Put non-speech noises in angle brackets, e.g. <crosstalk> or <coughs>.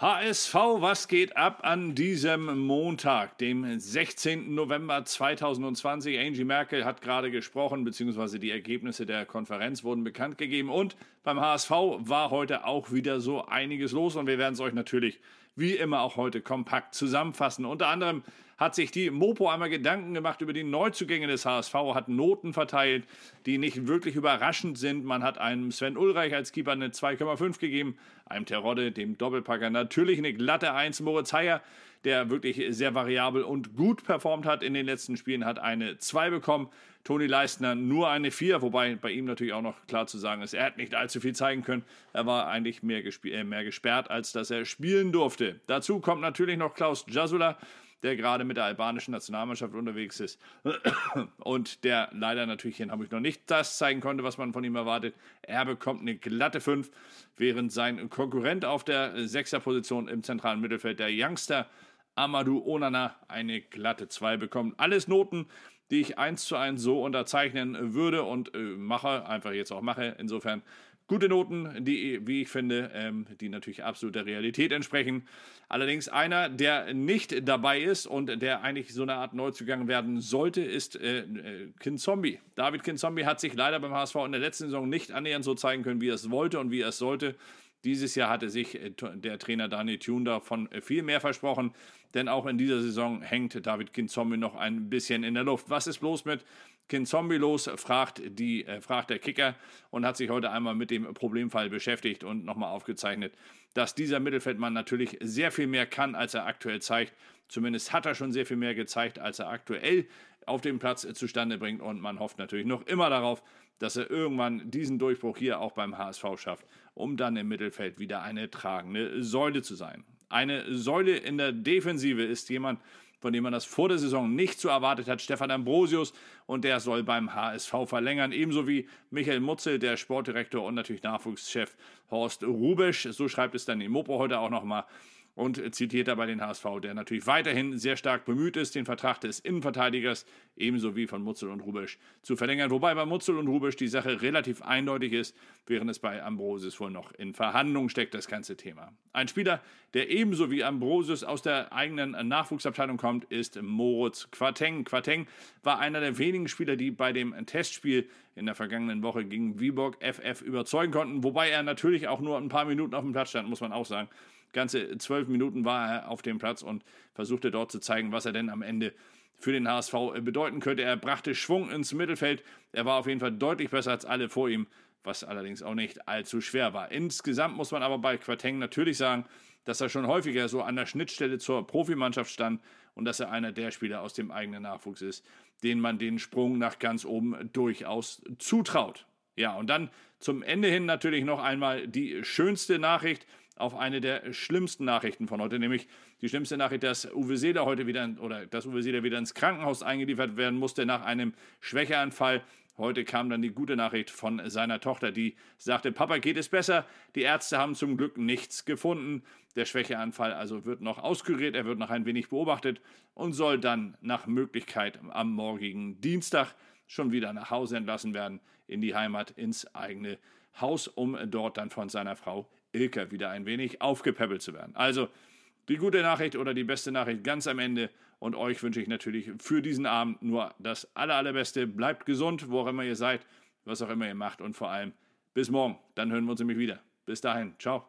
HSV, was geht ab an diesem Montag, dem 16. November 2020? Angie Merkel hat gerade gesprochen, beziehungsweise die Ergebnisse der Konferenz wurden bekannt gegeben. Und beim HSV war heute auch wieder so einiges los. Und wir werden es euch natürlich wie immer auch heute kompakt zusammenfassen. Unter anderem hat sich die Mopo einmal Gedanken gemacht über die Neuzugänge des HSV, hat Noten verteilt, die nicht wirklich überraschend sind. Man hat einem Sven Ulreich als Keeper eine 2,5 gegeben, einem Terodde, dem Doppelpacker natürlich eine glatte 1. Moritz Heyer, der wirklich sehr variabel und gut performt hat in den letzten Spielen, hat eine 2 bekommen. Toni Leistner nur eine 4, wobei bei ihm natürlich auch noch klar zu sagen ist, er hat nicht allzu viel zeigen können. Er war eigentlich mehr, äh, mehr gesperrt, als dass er spielen durfte. Dazu kommt natürlich noch Klaus Jasula, der gerade mit der albanischen Nationalmannschaft unterwegs ist <coughs> und der leider natürlich in Hamburg noch nicht das zeigen konnte, was man von ihm erwartet. Er bekommt eine glatte 5, während sein Konkurrent auf der 6er Position im zentralen Mittelfeld, der Youngster Amadou Onana, eine glatte 2 bekommt. Alles Noten, die ich eins zu eins so unterzeichnen würde und äh, mache, einfach jetzt auch mache. Insofern gute Noten, die, wie ich finde, ähm, die natürlich absolut der Realität entsprechen. Allerdings einer, der nicht dabei ist und der eigentlich so eine Art Neuzugang werden sollte, ist äh, äh, Kinzombie. David Kinzombie hat sich leider beim HSV in der letzten Saison nicht annähernd so zeigen können, wie er es wollte und wie er es sollte. Dieses Jahr hatte sich äh, der Trainer Daniel Thune davon äh, viel mehr versprochen, denn auch in dieser Saison hängt David Kinzombie noch ein bisschen in der Luft. Was ist bloß mit Kinzombie los, fragt, die, äh, fragt der Kicker und hat sich heute einmal mit dem Problemfall beschäftigt und nochmal aufgezeichnet, dass dieser Mittelfeldmann natürlich sehr viel mehr kann, als er aktuell zeigt. Zumindest hat er schon sehr viel mehr gezeigt, als er aktuell auf dem Platz zustande bringt. Und man hofft natürlich noch immer darauf, dass er irgendwann diesen Durchbruch hier auch beim HSV schafft, um dann im Mittelfeld wieder eine tragende Säule zu sein. Eine Säule in der Defensive ist jemand, von dem man das vor der Saison nicht so erwartet hat, Stefan Ambrosius, und der soll beim HSV verlängern, ebenso wie Michael Mutzel, der Sportdirektor und natürlich Nachwuchschef Horst Rubesch, so schreibt es dann die Mopo heute auch nochmal und zitiert dabei den HSV, der natürlich weiterhin sehr stark bemüht ist, den Vertrag des Innenverteidigers ebenso wie von Mutzel und Rubisch zu verlängern. Wobei bei Mutzel und Rubisch die Sache relativ eindeutig ist, während es bei Ambrosius wohl noch in Verhandlungen steckt, das ganze Thema. Ein Spieler, der ebenso wie Ambrosius aus der eigenen Nachwuchsabteilung kommt, ist Moritz Quateng. Quateng war einer der wenigen Spieler, die bei dem Testspiel in der vergangenen Woche gegen Viborg FF überzeugen konnten, wobei er natürlich auch nur ein paar Minuten auf dem Platz stand, muss man auch sagen. Ganze zwölf Minuten war er auf dem Platz und versuchte dort zu zeigen, was er denn am Ende für den HSV bedeuten könnte. Er brachte Schwung ins Mittelfeld. Er war auf jeden Fall deutlich besser als alle vor ihm, was allerdings auch nicht allzu schwer war. Insgesamt muss man aber bei Quateng natürlich sagen, dass er schon häufiger so an der Schnittstelle zur Profimannschaft stand und dass er einer der Spieler aus dem eigenen Nachwuchs ist, denen man den Sprung nach ganz oben durchaus zutraut. Ja, und dann zum Ende hin natürlich noch einmal die schönste Nachricht auf eine der schlimmsten Nachrichten von heute, nämlich die schlimmste Nachricht, dass Uwe Seeler heute wieder oder dass Uwe Seeler wieder ins Krankenhaus eingeliefert werden musste nach einem Schwächeanfall. Heute kam dann die gute Nachricht von seiner Tochter, die sagte, Papa geht es besser. Die Ärzte haben zum Glück nichts gefunden. Der Schwächeanfall also wird noch auskuriert, er wird noch ein wenig beobachtet und soll dann nach Möglichkeit am morgigen Dienstag schon wieder nach Hause entlassen werden, in die Heimat, ins eigene Haus, um dort dann von seiner Frau Ilka wieder ein wenig aufgepäppelt zu werden. Also die gute Nachricht oder die beste Nachricht ganz am Ende. Und euch wünsche ich natürlich für diesen Abend nur das aller, allerbeste. Bleibt gesund, wo auch immer ihr seid, was auch immer ihr macht. Und vor allem bis morgen. Dann hören wir uns nämlich wieder. Bis dahin. Ciao.